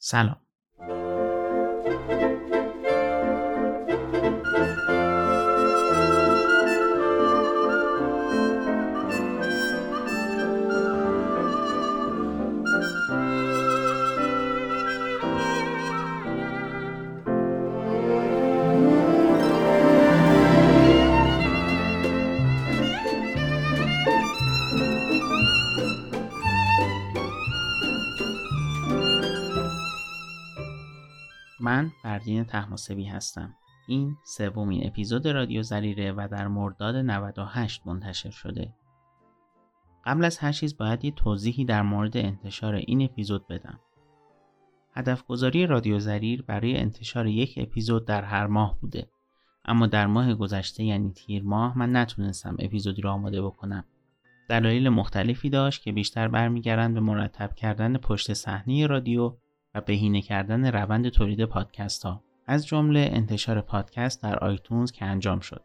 سلام من فردین تحماسبی هستم. این سومین اپیزود رادیو زریره و در مرداد 98 منتشر شده. قبل از هر چیز باید یه توضیحی در مورد انتشار این اپیزود بدم. هدف گذاری رادیو زریر برای انتشار یک اپیزود در هر ماه بوده. اما در ماه گذشته یعنی تیر ماه من نتونستم اپیزودی را آماده بکنم. دلایل مختلفی داشت که بیشتر برمیگردند به مرتب کردن پشت صحنه رادیو و بهینه کردن روند تولید پادکست ها از جمله انتشار پادکست در iTunes که انجام شد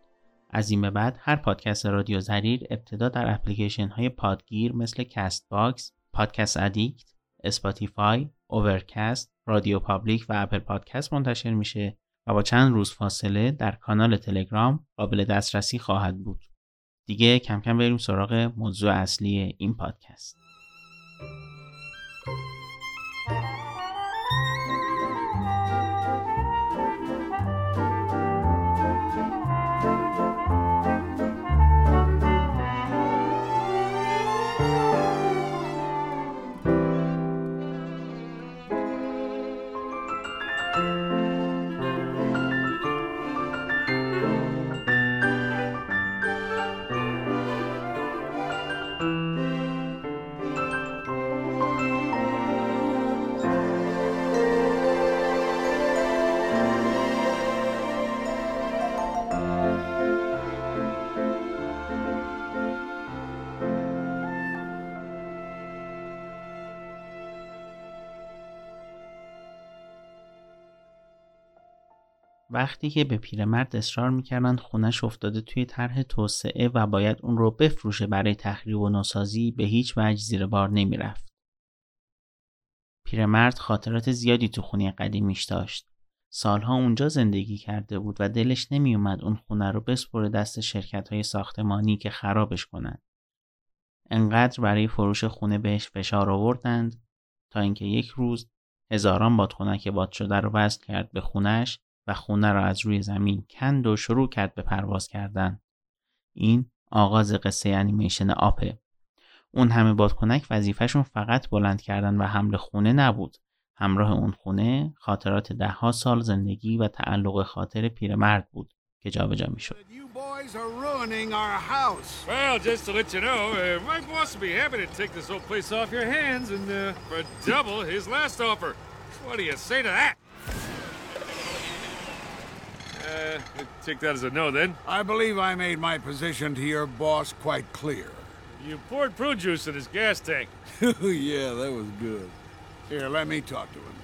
از این به بعد هر پادکست رادیو زریر ابتدا در اپلیکیشن های پادگیر مثل Castbox، Podcast Addict، Spotify، Overcast، RadioPublic و Apple Podcast منتشر میشه و با چند روز فاصله در کانال تلگرام قابل دسترسی خواهد بود. دیگه کم کم بریم سراغ موضوع اصلی این پادکست. وقتی که به پیرمرد اصرار می‌کردند خونش افتاده توی طرح توسعه و باید اون رو بفروشه برای تخریب و نوسازی به هیچ وجه زیر بار نمی‌رفت. پیرمرد خاطرات زیادی تو خونه قدیمیش داشت. سالها اونجا زندگی کرده بود و دلش نمیومد اون خونه رو بسپره دست شرکت های ساختمانی که خرابش کنند. انقدر برای فروش خونه بهش فشار آوردند تا اینکه یک روز هزاران بادخونک باد شده رو وصل کرد به خونش و خونه را از روی زمین کند و شروع کرد به پرواز کردن. این آغاز قصه انیمیشن آپه. اون همه بادکنک وظیفهشون فقط بلند کردن و حمل خونه نبود. همراه اون خونه خاطرات دهها سال زندگی و تعلق خاطر پیرمرد بود که جابجا می‌شد. Well, just to let you know, uh, Mike wants to be happy to take this whole place off your hands and uh, for double his last offer. What do you say to that? Uh, take that as a no then. I believe I made my position to your boss quite clear. You poured prune juice in his gas tank. yeah, that was good. Here, let me talk to him.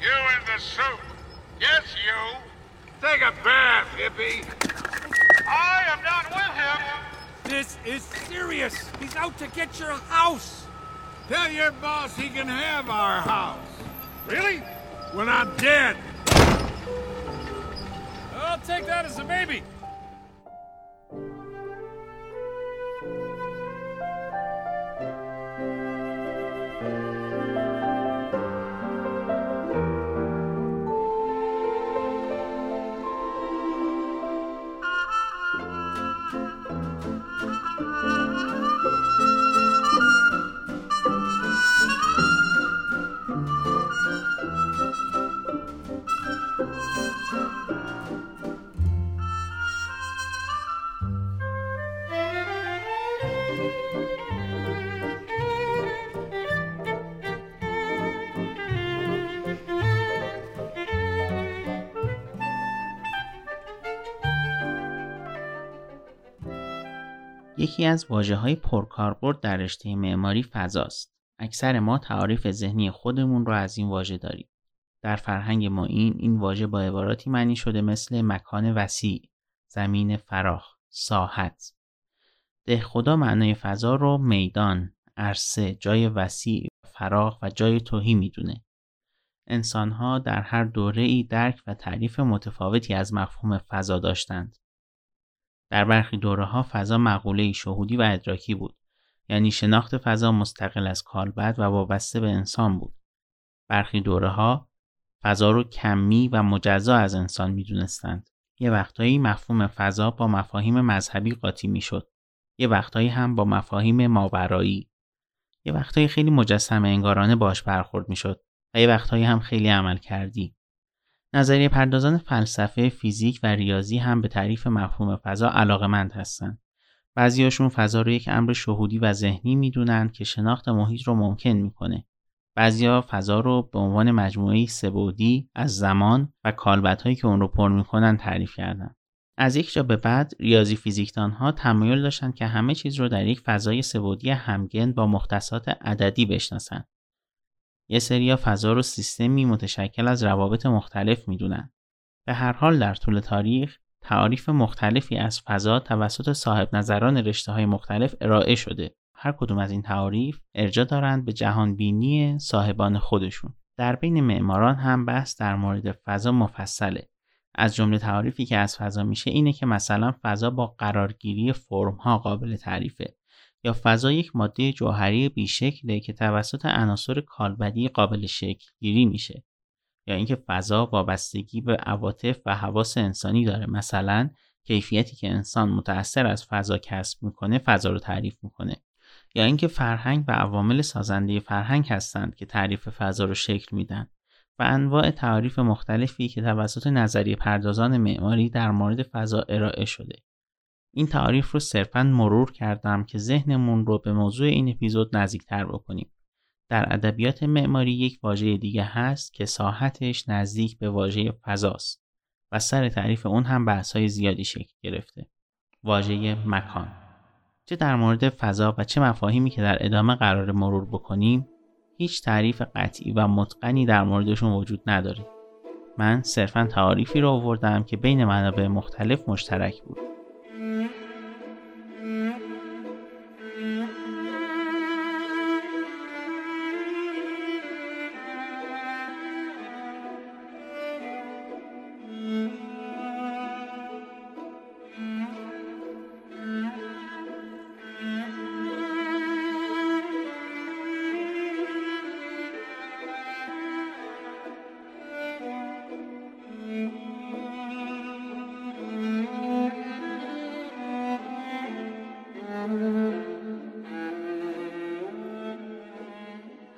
You in the suit. Yes, you. Take a bath, hippie. I am not with him. This is serious. He's out to get your house. Tell your boss he can have our house. Really? When I'm dead. I'll take that as a maybe. یکی از واجه های پرکاربرد در رشته معماری فضاست. اکثر ما تعاریف ذهنی خودمون رو از این واژه داریم. در فرهنگ ما این این واژه با عباراتی معنی شده مثل مکان وسیع، زمین فراخ، ساحت. ده خدا معنای فضا رو میدان، عرصه، جای وسیع، فراغ و جای توهی می‌دونه. انسانها در هر دوره ای درک و تعریف متفاوتی از مفهوم فضا داشتند. در برخی دوره ها فضا مقوله شهودی و ادراکی بود. یعنی شناخت فضا مستقل از کالبد و وابسته به انسان بود. برخی دوره ها فضا رو کمی و مجزا از انسان می دونستند. یه وقتایی مفهوم فضا با مفاهیم مذهبی قاطی می شد. یه وقتایی هم با مفاهیم ماورایی. یه وقتایی خیلی مجسم انگارانه باش برخورد می شد و یه وقتایی هم خیلی عمل کردی. نظریه پردازان فلسفه، فیزیک و ریاضی هم به تعریف مفهوم فضا علاقمند هستند. بعضیاشون فضا رو یک امر شهودی و ذهنی می‌دونن که شناخت محیط رو ممکن می‌کنه. بعضیا فضا رو به عنوان مجموعه سبودی از زمان و کالبدهایی که اون رو پر می‌کنن تعریف کردن. از یک جا به بعد ریاضی فیزیکدان ها تمایل داشتن که همه چیز رو در یک فضای سبودی همگن با مختصات عددی بشناسن. یه سریا فضا رو سیستمی متشکل از روابط مختلف می‌دونن. به هر حال در طول تاریخ تعاریف مختلفی از فضا توسط صاحب نظران رشته های مختلف ارائه شده. هر کدوم از این تعاریف ارجا دارند به جهان بینی صاحبان خودشون. در بین معماران هم بحث در مورد فضا مفصله. از جمله تعاریفی که از فضا میشه اینه که مثلا فضا با قرارگیری فرم ها قابل تعریفه یا فضا یک ماده جوهری بیشکله که توسط عناصر کالبدی قابل شکل گیری میشه. یا اینکه فضا وابستگی به عواطف و حواس انسانی داره. مثلا کیفیتی که انسان متأثر از فضا کسب می‌کنه فضا رو تعریف می‌کنه. یا اینکه فرهنگ و عوامل سازنده فرهنگ هستند که تعریف فضا رو شکل میدن و انواع تعریف مختلفی که توسط نظریه پردازان معماری در مورد فضا ارائه شده. این تعریف رو صرفا مرور کردم که ذهنمون رو به موضوع این اپیزود نزدیکتر بکنیم در ادبیات معماری یک واژه دیگه هست که ساحتش نزدیک به واژه فضاست و سر تعریف اون هم بحث‌های زیادی شکل گرفته. واژه مکان. چه در مورد فضا و چه مفاهیمی که در ادامه قرار مرور بکنیم هیچ تعریف قطعی و متقنی در موردشون وجود نداره. من صرفا تعاریفی رو آوردم که بین منابع مختلف مشترک بود.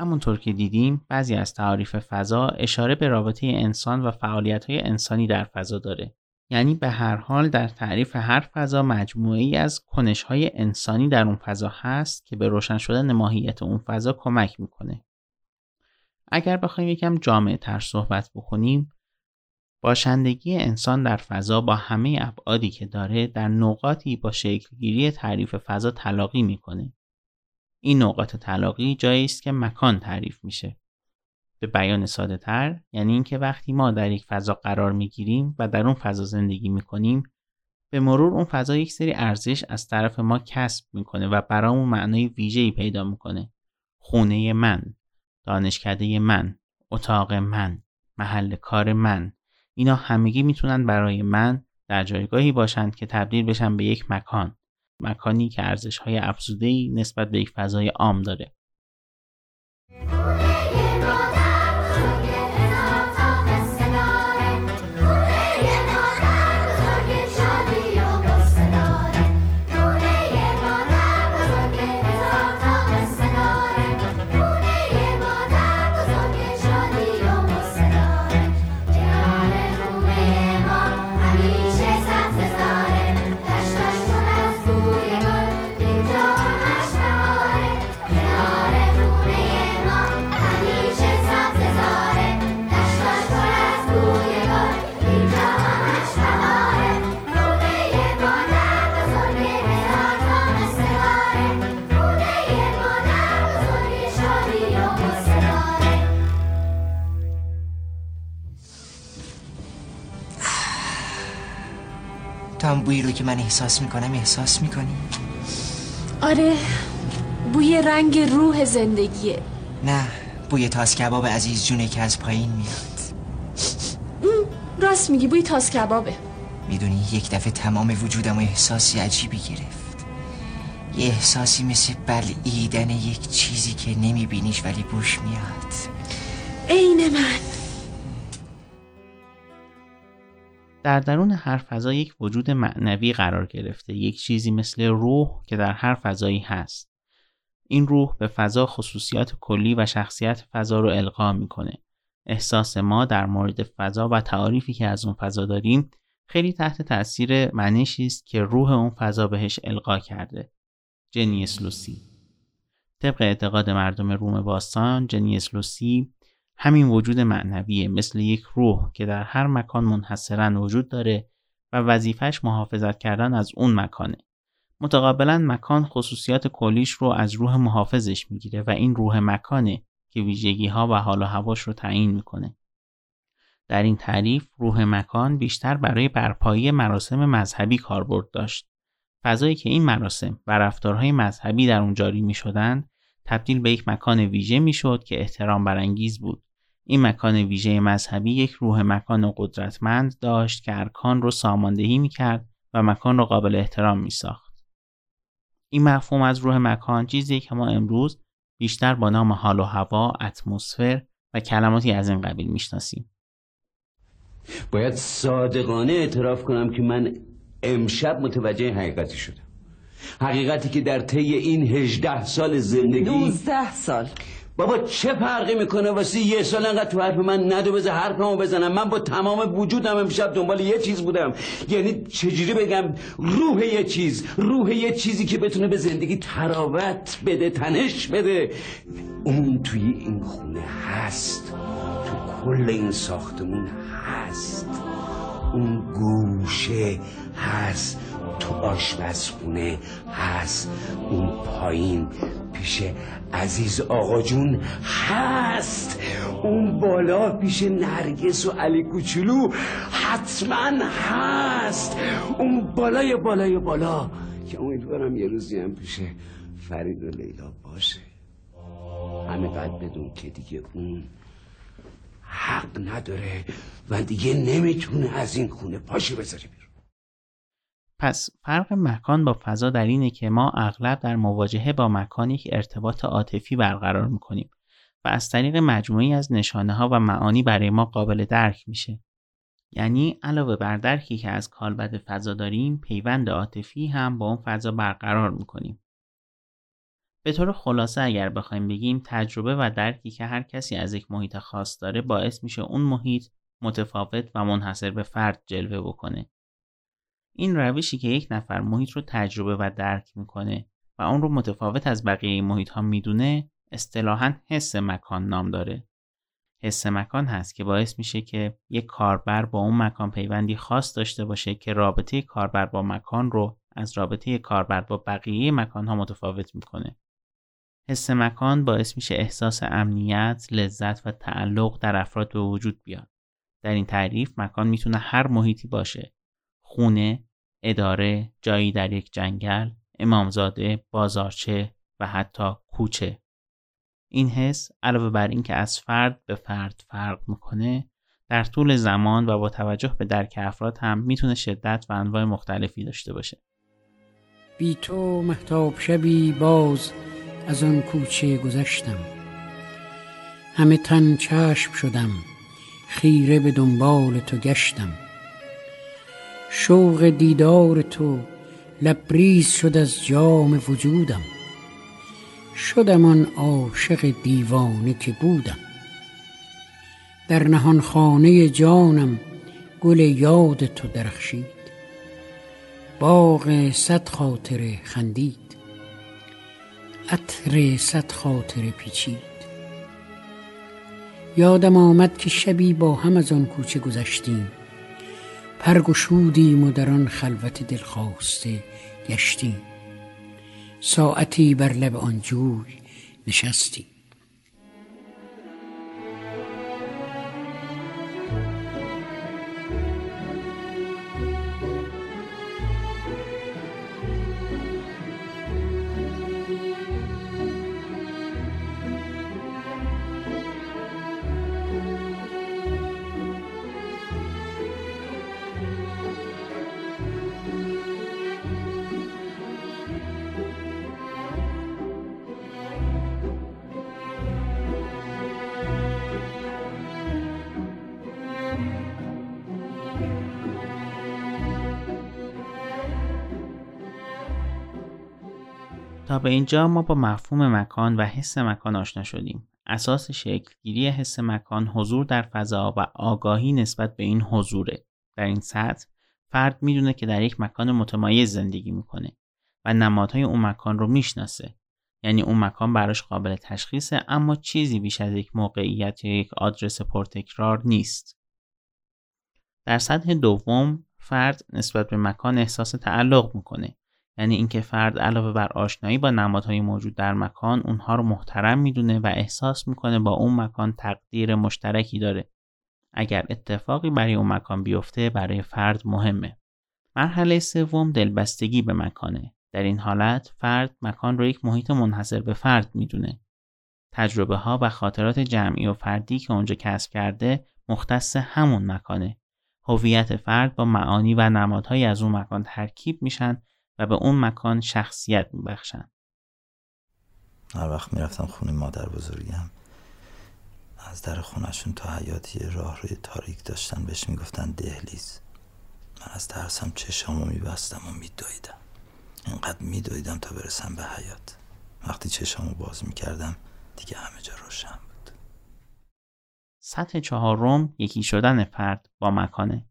همونطور که دیدیم بعضی از تعاریف فضا اشاره به رابطه انسان و فعالیت های انسانی در فضا داره. یعنی به هر حال در تعریف هر فضا مجموعی از کنش های انسانی در اون فضا هست که به روشن شدن ماهیت اون فضا کمک می‌کنه. اگر بخوایم یکم جامعه تر صحبت بکنیم باشندگی انسان در فضا با همه ابعادی که داره در نقاطی با شکلگیری تعریف فضا تلاقی می‌کنه این نقاط طلاقی جایی است که مکان تعریف میشه. به بیان ساده تر یعنی اینکه وقتی ما در یک فضا قرار می‌گیریم و در اون فضا زندگی می‌کنیم به مرور اون فضا یک سری ارزش از طرف ما کسب می‌کنه و برامون معنای ویژه‌ای پیدا می‌کنه. خونه من دانشکده من اتاق من محل کار من اینا همگی می‌تونن برای من در جایگاهی باشند که تبدیل بشن به یک مکان. مکانی که ارزش های نسبت به یک فضای عام داره. که من احساس می‌کنم احساس می‌کنی؟ آره بوی رنگ روح زندگیه. نه بوی تاس کباب عزیز جونه که از پایین میاد. راست میگی بوی تاس کبابه. می‌دونی یک دفعه تمام وجودم و احساسی عجیبی گرفت. یه احساسی مثل بلعیدن یک چیزی که نمیبینیش ولی بوش میاد. عین من. در درون هر فضا یک وجود معنوی قرار گرفته یک چیزی مثل روح که در هر فضایی هست. این روح به فضا خصوصیات کلی و شخصیت فضا رو القا می‌کنه. احساس ما در مورد فضا و تعاریفی که از اون فضا داریم خیلی تحت تاثیر منشی است که روح اون فضا بهش القا کرده. جنیس لوسی طبق اعتقاد مردم روم باستان جنیس لوسی همین وجود معنویه مثل یک روح که در هر مکان منحصرا وجود داره و وظیفش محافظت کردن از اون مکانه متقابلا مکان خصوصیات کلیش رو از روح محافظش می‌گیره و این روح مکانه که ویژگی ها و حال و هواش رو تعیین می‌کنه. در این تعریف روح مکان بیشتر برای برپایی مراسم مذهبی کاربرد داشت. فضایی که این مراسم و رفتارهای مذهبی در اون جاری می شدن تبدیل به یک مکان ویژه می شد که احترام برانگیز بود. این مکان ویژه مذهبی یک روح مکان قدرتمند داشت که ارکان رو ساماندهی می کرد و مکان رو قابل احترام می ساخت. این مفهوم از روح مکان چیزی که ما امروز بیشتر با نام حال و هوا، اتمسفر و کلماتی از این قبیل می‌شناسیم. باید صادقانه اعتراف کنم که من امشب متوجه حقیقتی شدم حقیقتی که در طی این هجده سال زندگی 19 سال بابا چه فرقی می‌کنه؟ واسه یه سال انقدر تو حرف من ندو بذار حرفمو بزنم. من با تمام وجودم امشب دنبال یه چیز بودم. یعنی چجوری بگم روح یه چیز روح یه چیزی که بتونه به زندگی تراوت بده تنش بده. اون توی این خونه هست. تو کل این ساختمون هست. اون گوشه هست تو آشپزخونه هست. اون پایین پیش عزیز آقا جون هست. اون بالا پیش نرگس و علی کوچولو حتما هست. اون بالای بالای بالا. که امیدوارم یه روزی هم پیش فرید و لیلا باشه. همه قد بدون که دیگه اون حق نداره و دیگه نمی‌تونه از این خونه پاشو بذاره بیرون پس فرق مکان با فضا در اینه که ما اغلب در مواجهه با مکان یک ارتباط عاطفی برقرار می‌کنیم و از طریق مجموعی از نشانه ها و معانی برای ما قابل درک میشه. یعنی علاوه بر درکی که از کالبد فضا داریم پیوند عاطفی هم با اون فضا برقرار می‌کنیم. به طور خلاصه اگر بخوایم بگیم تجربه و درکی که هر کسی از یک محیط خاص داره باعث میشه اون محیط متفاوت و منحصر به فرد جلوه بکنه. این روشی که یک نفر محیط رو تجربه و درک می‌کنه و اون رو متفاوت از بقیه محیط ها می‌دونه اصطلاحا حس مکان نام داره. حس مکان هست که باعث میشه که یک کاربر با اون مکان پیوندی خاص داشته باشه که رابطه کاربر با مکان رو از رابطه کاربر با بقیه مکان ها متفاوت می‌کنه. حس مکان باعث میشه احساس امنیت، لذت و تعلق در افراد به وجود بیاد. در این تعریف مکان می‌تونه هر محیطی باشه. خونه، اداره، جایی در یک جنگل، امامزاده، بازارچه و حتی کوچه. این حس علاوه بر اینکه از فرد به فرد فرق می‌کنه در طول زمان و با توجه به درک افراد هم می‌تونه شدت و انواع مختلفی داشته باشه. بی تو محتاب شبی باز از آن کوچه گذشتم. همه تن چشم شدم. خیره به دنبال تو گشتم. شوق دیدار تو لبریز شد از جام وجودم. شدم آن عاشق دیوانه که بودم. در نهان خانه جانم گل یاد تو درخشید. باغ صد خاطره خندید. عطر صد خاطره پیچید. یادم آمد که شبی با هم از آن کوچه گذشتیم. پرگشودیم و در آن خلوت دلخواسته گشتیم. ساعتی بر لب آن جوی نشستیم. تا به اینجا ما با مفهوم مکان و حس مکان آشنا شدیم. اساس شکلگیری حس مکان حضور در فضا و آگاهی نسبت به این حضوره. در این سطح فرد می‌دونه که در یک مکان متمایز زندگی می‌کنه و نمادهای اون مکان رو می‌شناسه. یعنی اون مکان براش قابل تشخیصه اما چیزی بیش از یک موقعیت یا یک آدرس پرتکرار نیست. در سطح دوم فرد نسبت به مکان احساس تعلق می‌کنه یعنی اینکه فرد علاوه بر آشنایی با نمادهای موجود در مکان اونها رو محترم می‌دونه و احساس می‌کنه با اون مکان تقدیر مشترکی داره. اگر اتفاقی برای اون مکان بیفته برای فرد مهمه. مرحله سوم دلبستگی به مکانه. در این حالت فرد مکان رو یک محیط منحصر به فرد می‌دونه. تجربه ها و خاطرات جمعی و فردی که اونجا کسب کرده مختص همون مکانه. هویت فرد با معانی و نمادهایی از اون مکان ترکیب میشن و به اون مکان شخصیت میبخشن. هر وقت می‌رفتم خونه مادر بزرگم از در خونشون تا حیاتی راه روی تاریک داشتن بهش می‌گفتن دهلیز. من از ترسم چشامو میبستم و میدویدم. اینقدر میدویدم تا برسم به حیات. وقتی چشامو باز می‌کردم دیگه همه جا روشن بود. سطح چهارم یکی شدن فرد با مکانه.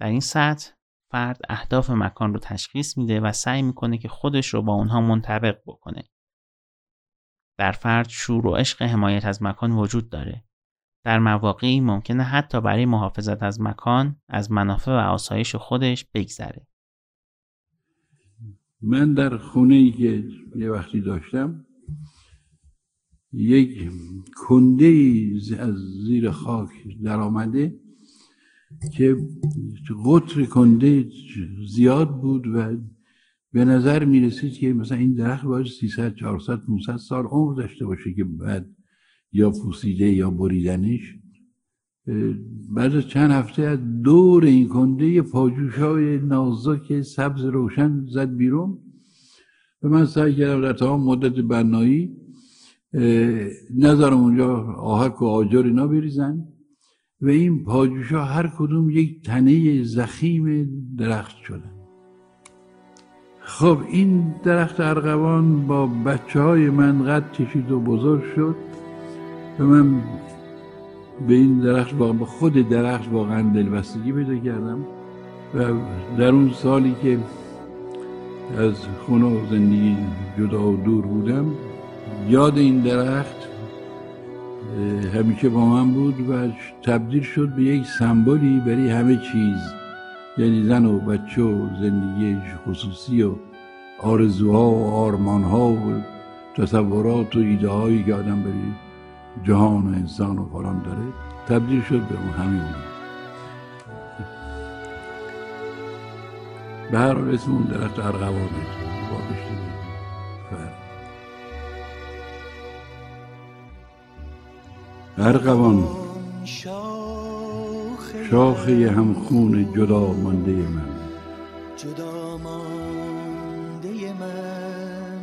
در این سطح فرد اهداف مکان رو تشخیص میده و سعی می‌کنه که خودش رو با اونها منطبق بکنه. در فرد شور و عشق حمایت از مکان وجود داره. در مواقعی ممکنه حتی برای محافظت از مکان از منافع و آسایش خودش بگذره. من در خونه ای که یه وقتی داشتم یک کنده از زیر خاک در آمده که قطر کنده زیاد بود و به نظر می رسید که مثلا این درخت باید 300 400 500 سال عمر داشته باشه که بعد یا پوسیده یا بریدنش. بعد از چند هفته از دور این کنده یه پاجوش های نازک سبز روشن زد بیرون. و من سعی کردم در تمام مدت بنایی نظرم اونجا آهک و آجر اینا بریزن. و این پاجوشا هر کدوم یک تنه زخیم درخت شدن خب این درخت ارغوان با بچه های من قد کشید و بزرگ شد و من به این درخت به خود درخت واقعا دلبستگی پیدا کردم و در اون سالی که از خونه و زندگی جدا و دور بودم یاد این درخت همیشه با من بود و تبدیل شد به یک سمبولی برای همه چیز. یعنی زن و بچه و زندگی خصوصی و آرزوها و آرمانها و تصورات و ایده هایی که آدم برای جهان و انسان و فلان داره تبدیل شد به اون همین به هر اسم اون درخت ارغوانه ارغوان شاخه همخون جدا مانده من. جدا مانده من.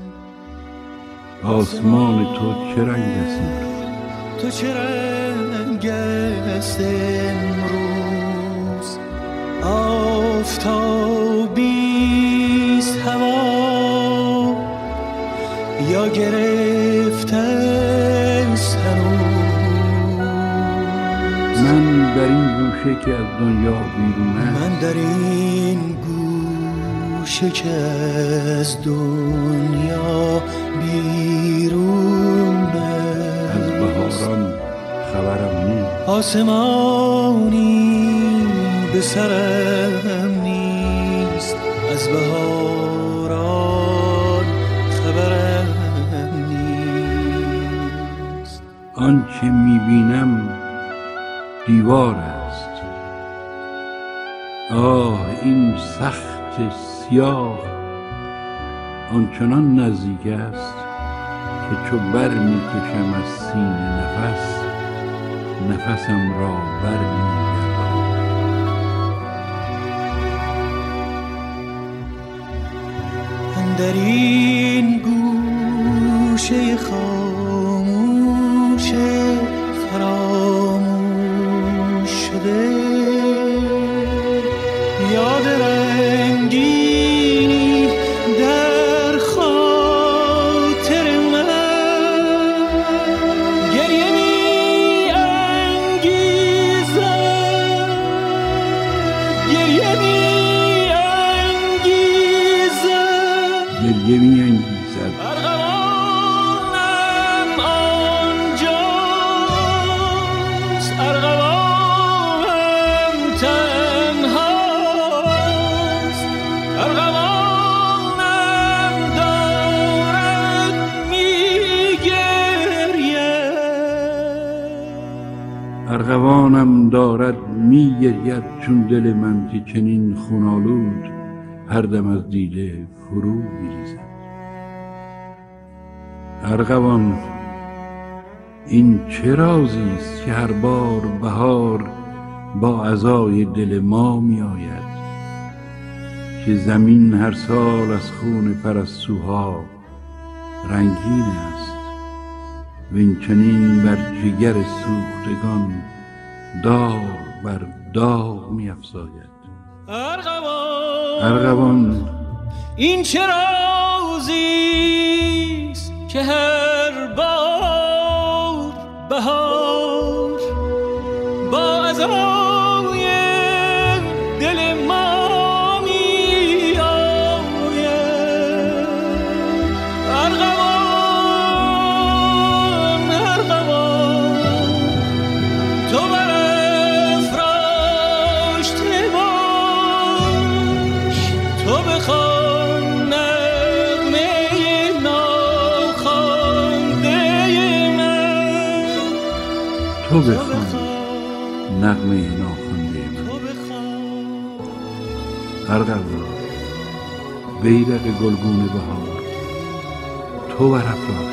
آسمان تو چه رنگ است؟ تو چه رنگ است امروز؟ آفتابیست هوا. یا گرفته در این گوشه که از دنیا بیرونه من در این گوشه که از دنیا بیرونه از بهاران خبرم نیست. آسمانی به سرم نیست. از بهاران خبرم نیست. آنچه می‌بینم دیوار است. آه این سخت سیاه آنچنان نزدیک است که چو بر می‌کشم از سینه نفس نفسم را بر در این گوشه خاموش یاد today. میگرید چون دل من که چنین خونالود هر دم از دیده فرو میریزد. ارغوان این چه رازی است که هر بار بهار با عزای دل ما می آید که زمین هر سال از خون پرستوها رنگین است. و این چنین بر جگر سوختگان داغ بر داغ می افزاید ارغوان. این چه رازیست که هر تو بخوان. نغمه ناخوانده من. ارغوان بیرق گلگون بهار. تو برافراشته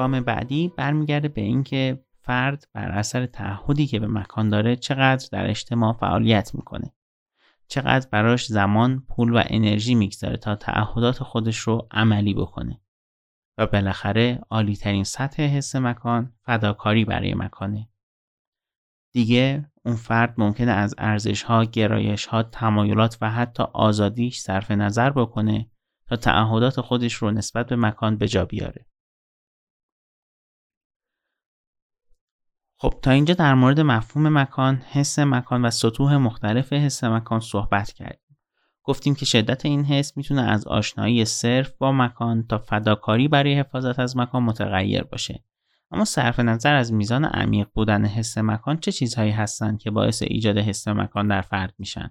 گام بعدی برمیگرده به اینکه فرد بر اثر تعهدی که به مکان داره چقدر در اجتماع فعالیت می‌کنه. چقدر براش زمان پول و انرژی می‌گذاره تا تعهدات خودش رو عملی بکنه. و بالاخره عالی ترین سطح حس مکان فداکاری برای مکانه. دیگه اون فرد ممکنه از ارزش ها، گرایش ها، تمایلات و حتی آزادیش صرف نظر بکنه تا تعهدات خودش رو نسبت به مکان به جا بیاره. خب تا اینجا در مورد مفهوم مکان، حس مکان و سطوح مختلف حس مکان صحبت کردیم. گفتیم که شدت این حس می‌تونه از آشنایی صرف با مکان تا فداکاری برای حفاظت از مکان متغیر باشه. اما صرف نظر از میزان عمیق بودن حس مکان چه چیزهایی هستند که باعث ایجاد حس مکان در فرد میشن؟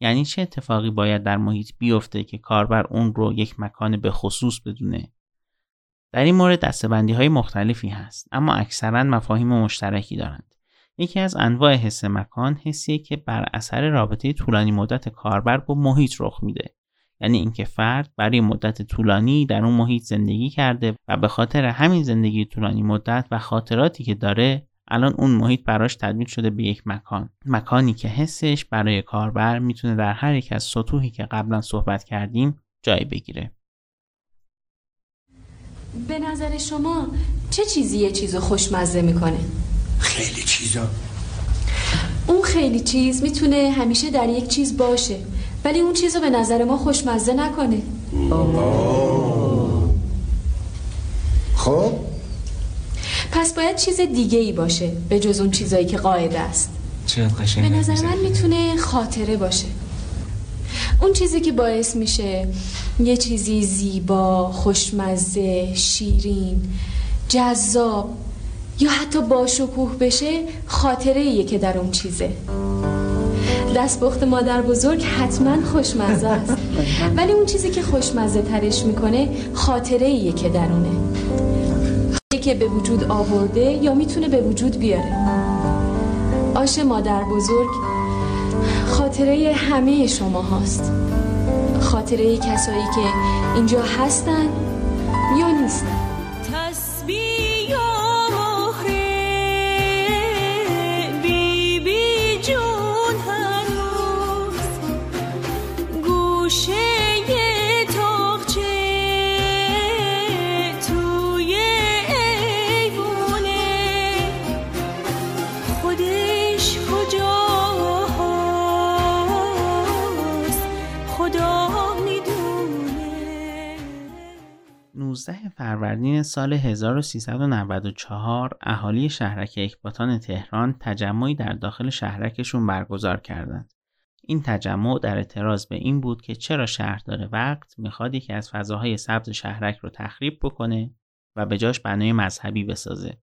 یعنی چه اتفاقی باید در محیط بیفته که کاربر اون رو یک مکان به خصوص بدونه؟ در این مورد دستبندی های مختلفی هست اما اکثرا مفاهیم مشترکی دارند. یکی از انواع حس مکان حسیه که بر اثر رابطه طولانی مدت کاربر با محیط رخ میده. یعنی اینکه فرد برای مدت طولانی در اون محیط زندگی کرده و به خاطر همین زندگی طولانی مدت و خاطراتی که داره الان اون محیط براش تبدیل شده به یک مکان مکانی که حسش برای کاربر می‌تونه در هر یک از سطوحی که قبلا صحبت کردیم جای بگیره به نظر شما چه چیزی یه چیزو خوشمزه می‌کنه؟ خیلی چیزا. اون خیلی چیز می‌تونه همیشه در یک چیز باشه ولی اون چیزو به نظر ما خوشمزه نکنه. خب؟ پس باید چیز دیگه ای باشه به جز اون چیزایی که قاعده است. چقدر به نظر من می‌تونه خاطره باشه. اون چیزی که باعث میشه یه چیزی زیبا، خوشمزه، شیرین، جذاب یا حتی باشکوه بشه خاطره ایه که در اون چیزه. دستپخت مادر بزرگ حتما خوشمزه است. ولی اون چیزی که خوشمزه ترش می‌کنه خاطره ایه که درونه که به وجود آورده یا می‌تونه به وجود بیاره. آش مادر بزرگ خاطره همه شما هاست. خاطره کسایی که اینجا هستن یا نیستن. 19 فروردین سال 1394 اهالی شهرک اکباتان تهران تجمعی در داخل شهرکشون برگزار کردند. این تجمع در اعتراض به این بود که چرا شهردار وقت می‌خواد یکی از فضاهای سبز شهرک رو تخریب بکنه و به جاش بنای مذهبی بسازه.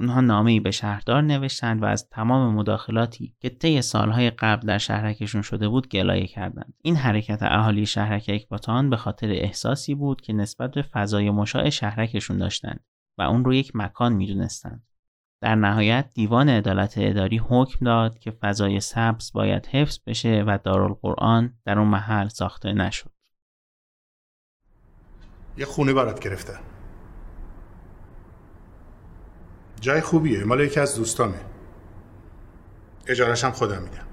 اونها نامه‌ای به شهردار نوشتند و از تمام مداخلاتی که طی سالهای قبل در شهرکشون شده بود گلایه کردند. این حرکت اهالی شهرک اکباتان به خاطر احساسی بود که نسبت به فضای مشاع شهرکشون داشتند و اون رو یک مکان می‌دونستند. در نهایت دیوان عدالت اداری حکم داد که فضای سبز باید حفظ بشه و دارالقرآن در اون محل ساخته نشد. یه خونه برات گرفتن جای خوبیه. مال یکی از دوستامه. اجارش هم خودم میدم.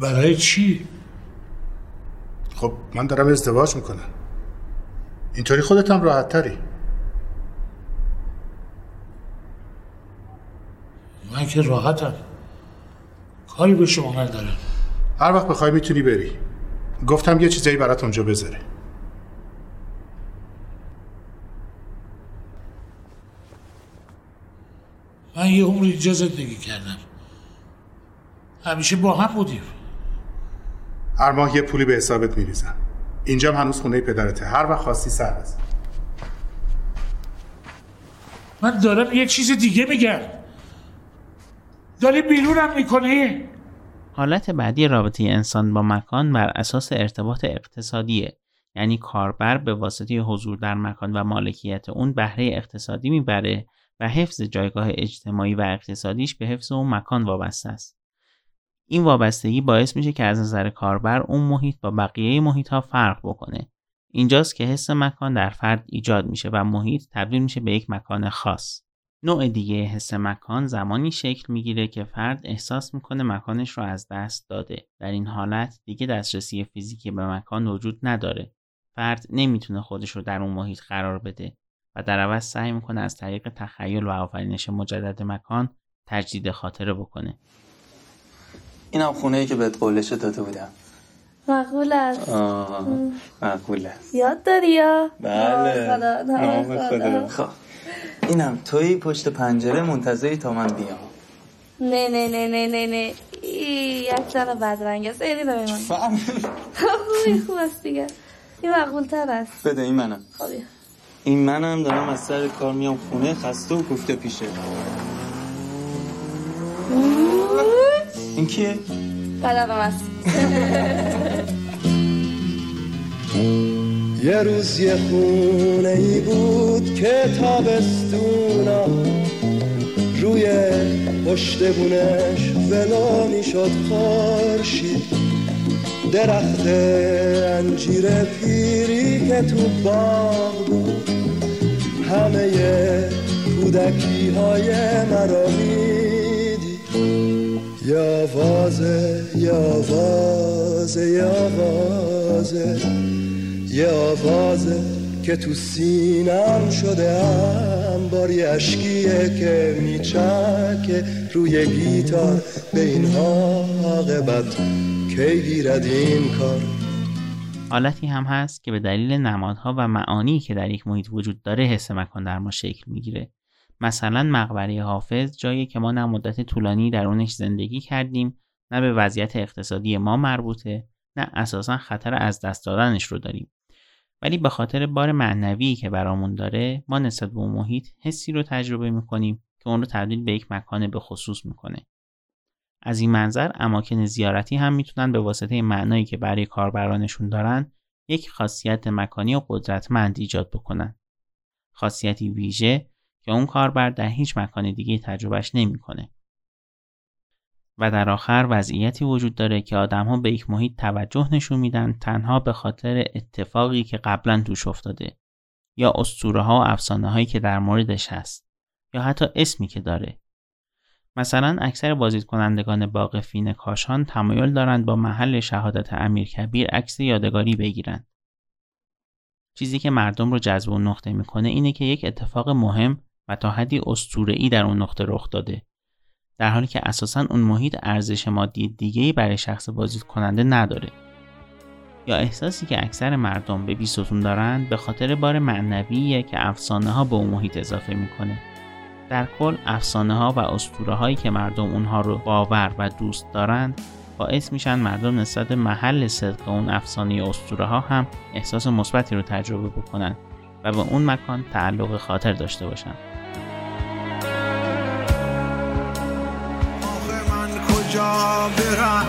برای چی؟ خب من دارم ازدواج می‌کنم. اینطوری خودت هم راحت تری من که راحتم. کاری به شما ندارم. هر وقت بخوای می‌تونی بری. گفتم یه چیزایی برات اونجا بذاره. من یه عمر اینجا زندگی کردم. همیشه با هم بودیم. هر ماه یه پولی به حسابت میریزم. اینجا هم هنوز خونه پدرته. هر وقت خواستی سر بزن من دارم یه چیز دیگه میگم. داری بیرونم می‌کنی؟ حالت بعدی رابطه انسان با مکان بر اساس ارتباط اقتصادیه. یعنی کاربر به واسطه حضور در مکان و مالکیت اون بهره اقتصادی می‌بره و حفظ جایگاه اجتماعی و اقتصادیش به حفظ اون مکان وابسته است. این وابستگی باعث میشه که از نظر کاربر اون محیط با بقیه محیط ها فرق بکنه. اینجاست که حس مکان در فرد ایجاد میشه و محیط تبدیل میشه به یک مکان خاص. نوع دیگه حس مکان زمانی شکل می‌گیره که فرد احساس می‌کنه مکانش رو از دست داده. در این حالت دیگه دسترسی فیزیکی به مکان وجود نداره. فرد نمی‌تونه خودش رو در اون محیط قرار بده و در عوض سعی می‌کنه از طریق تخیل و آفرینش مجدد مکان تجدید خاطره بکنه. اینم خونه ای که بهت قولش داده بودم. مقبول است آه مقبول است. یاد داری یا؟ بله. خدا نام خدا. خب اینم توی پشت پنجره منتظری تا من بیام نه نه نه نه نه نه ای، یک زن بدرنگ است ایدی به من خوبی خوب است دیگه این مقبول تر است بده این منم خب. این منم دارم از سر کار میام خونه خسته و گفته پیشه. این کیه؟ قدرم است. یه روز یه خونه ای بود که تابستونا. روی پشت بونش بلا می‌شد خورشید. درخت انجیر پیری که تو باغ بود. همه کودکی های مرا می‌دید یا آوازه یا آوازه یا آوازه. یه آوازه که تو سینم شده انباری اشکیه که میچکه روی گیتار. به این عاقبت کی گیرد این کار؟ حالتی هم هست که به دلیل نمادها و معانی که در یک محیط وجود داره حس مکان در ما شکل می‌گیره. مثلا مقبره حافظ جایی که ما نه مدت طولانی درونش زندگی کردیم نه به وضعیت اقتصادی ما مربوطه نه اساسا خطر از دست دادنش رو داریم. ولی به خاطر بار معنوی که برامون داره ما نسبت به اون محیط حسی رو تجربه می‌کنیم که اون رو تبدیل به یک مکان به خصوص می‌کنه. از این منظر اماکن زیارتی هم می‌تونن به واسطه معنایی که برای کاربرانشون دارن یک خاصیت مکانی و قدرتمند ایجاد بکنن. خاصیتی ویژه که اون کاربر در هیچ مکان دیگه تجربهش نمی‌کنه. و در آخر وضعیتی وجود داره که آدمها به یک محیط توجه نشون میدن تنها به خاطر اتفاقی که قبلا توش افتاده. یا اسطوره ها و افسانه هایی که در موردش هست. یا حتی اسمی که داره. مثلا اکثر بازدید کنندگان باغ فین کاشان تمایل دارند با محل شهادت امیر کبیر عکس یادگاری بگیرند. چیزی که مردم رو جذب اون نقطه می‌کنه اینه که یک اتفاق مهم و تا حدی اسطوره‌ای در اون نقطه رخ داده. در حالی که اساسا اون محیط ارزش مادی دیگه‌ای برای شخص بازدید کننده نداره. یا احساسی که اکثر مردم به بیستون دارند به خاطر بار معنویه که افسانه ها به اون محیط اضافه می‌کنه. در کل افسانه ها و اسطوره هایی که مردم اونها رو باور و دوست دارند باعث میشن مردم نسبت محل صدق اون افسانه اسطوره ها هم احساس مثبتی رو تجربه بکنن و به اون مکان تعلق خاطر داشته باشن. کجا برم؟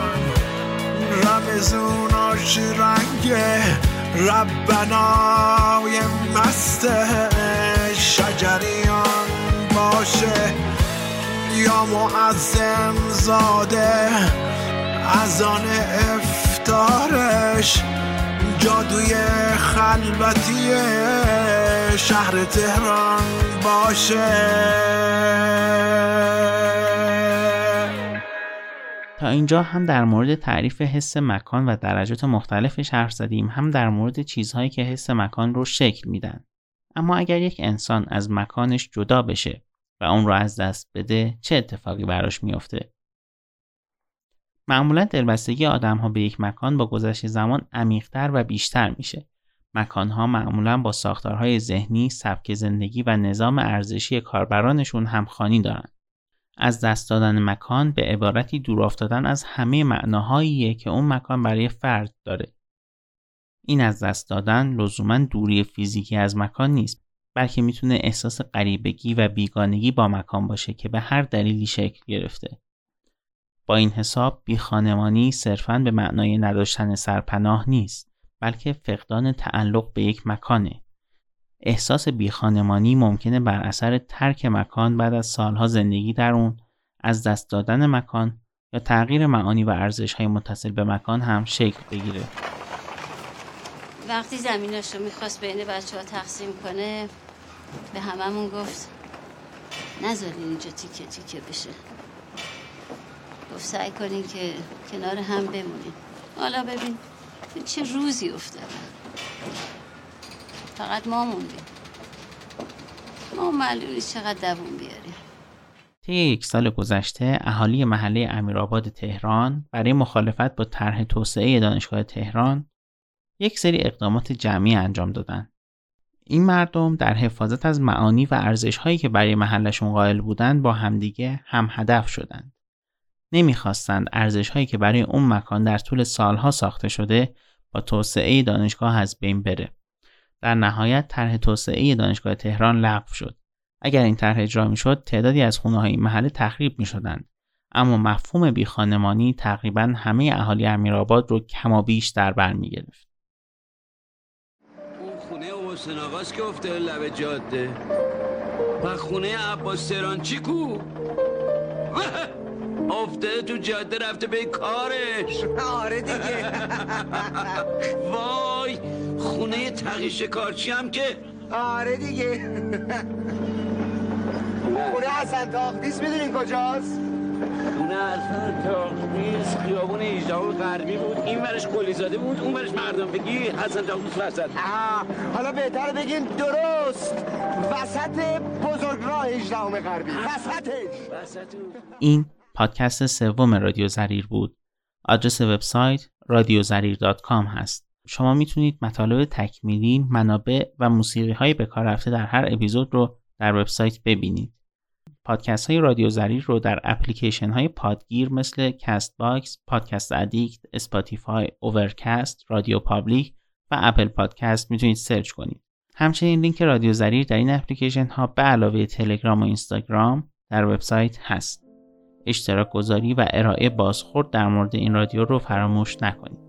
ربنای مست شجریان باشه. یا معظم زاده از آن افتارش جادوی خلوتی شهر تهران باشه. تا اینجا هم در مورد تعریف حس مکان و درجات مختلفش حرف زدیم هم در مورد چیزهایی که حس مکان رو شکل میدن. اما اگر یک انسان از مکانش جدا بشه و اون رو از دست بده چه اتفاقی براش میافته معمولا دلبستگی آدم ها به یک مکان با گذشت زمان عمیقتر و بیشتر میشه مکان ها معمولا با ساختارهای ذهنی، سبک زندگی و نظام ارزشی کاربرانشون همخوانی دارند. از دست دادن مکان به عبارتی دور افتادن از همه معناهاییه که اون مکان برای فرد داره. این از دست دادن لزوما دوری فیزیکی از مکان نیست بلکه می‌تونه احساس غریبگی و بیگانگی با مکان باشه که به هر دلیلی شکل گرفته. با این حساب بیخانمانی صرفاً به معنای نداشتن سرپناه نیست بلکه فقدان تعلق به یک مکانه. احساس بیخانمانی ممکنه بر اثر ترک مکان بعد از سالها زندگی در اون از دست دادن مکان یا تغییر معانی و ارزش های متصل به مکان هم شکل بگیره. وقتی زمینش رو می‌خواست بین بچه ها تقسیم کنه به هممون گفت نذارین اینجا تیکه تیکه بشه. گفت سعی کنین که کنار هم بمونین حالا ببین چه روزی افتاده. فقط ما موندیم. ما معلوم چقدر دوون بیاریم. یک سال گذشته اهالی محله امیرآباد تهران برای مخالفت با طرح توسعه دانشگاه تهران یک سری اقدامات جمعی انجام دادن. این مردم در حفاظت از معانی و ارزش هایی که برای محلشون قائل بودند با همدیگه هم هدف شدند. نمی‌خواستند ارزش هایی که برای اون مکان در طول سالها ساخته شده با توسعه دانشگاه از بین بره. در نهایت طرح توسعه دانشگاه تهران لغو شد. اگر این طرح اجرا می‌شد تعدادی از خونه های محله تخریب می شدند. اما مفهوم بیخانمانی تقریبا همه اهالی امیرآباد رو کما بیش در بر می گرفت. حسین آقاست که افته لب جاده. و خونه عباس چی کو؟ افته تو جاده رفته به کارش. آره دیگه. وای خونه تقیش کارچی هم که. آره دیگه. خونه حسن تاقدیس می‌دونین کجاست؟ خونه اصلا تاقدیس خیابون ایجاب غربی بود. این ورش قلیزاده بود اون ورش مردم بگی حسن تاقدیس وسط حالا بهتر بگین درست. وسط بزرگ راه ایجاب غربی. وسطش. این پادکست سوم رادیو زریر بود. آدرس وبسایت رادیوزریر.com هست. شما می‌تونید مطالب تکمیلی، منابع و موسیقی های به کار رفته در هر اپیزود رو در وبسایت ببینید. پادکست های رادیو زریر رو در اپلیکیشن های پادگیر مثل Castbox، Podcast Addict، Spotify، Overcast، RadioPublic و Apple Podcast می‌تونید سرچ کنید. همچنین لینک رادیو زریر در این اپلیکیشن ها به علاوه تلگرام و اینستاگرام در وبسایت هست. اشتراک گذاری و ارائه بازخورد در مورد این رادیو رو فراموش نکنید.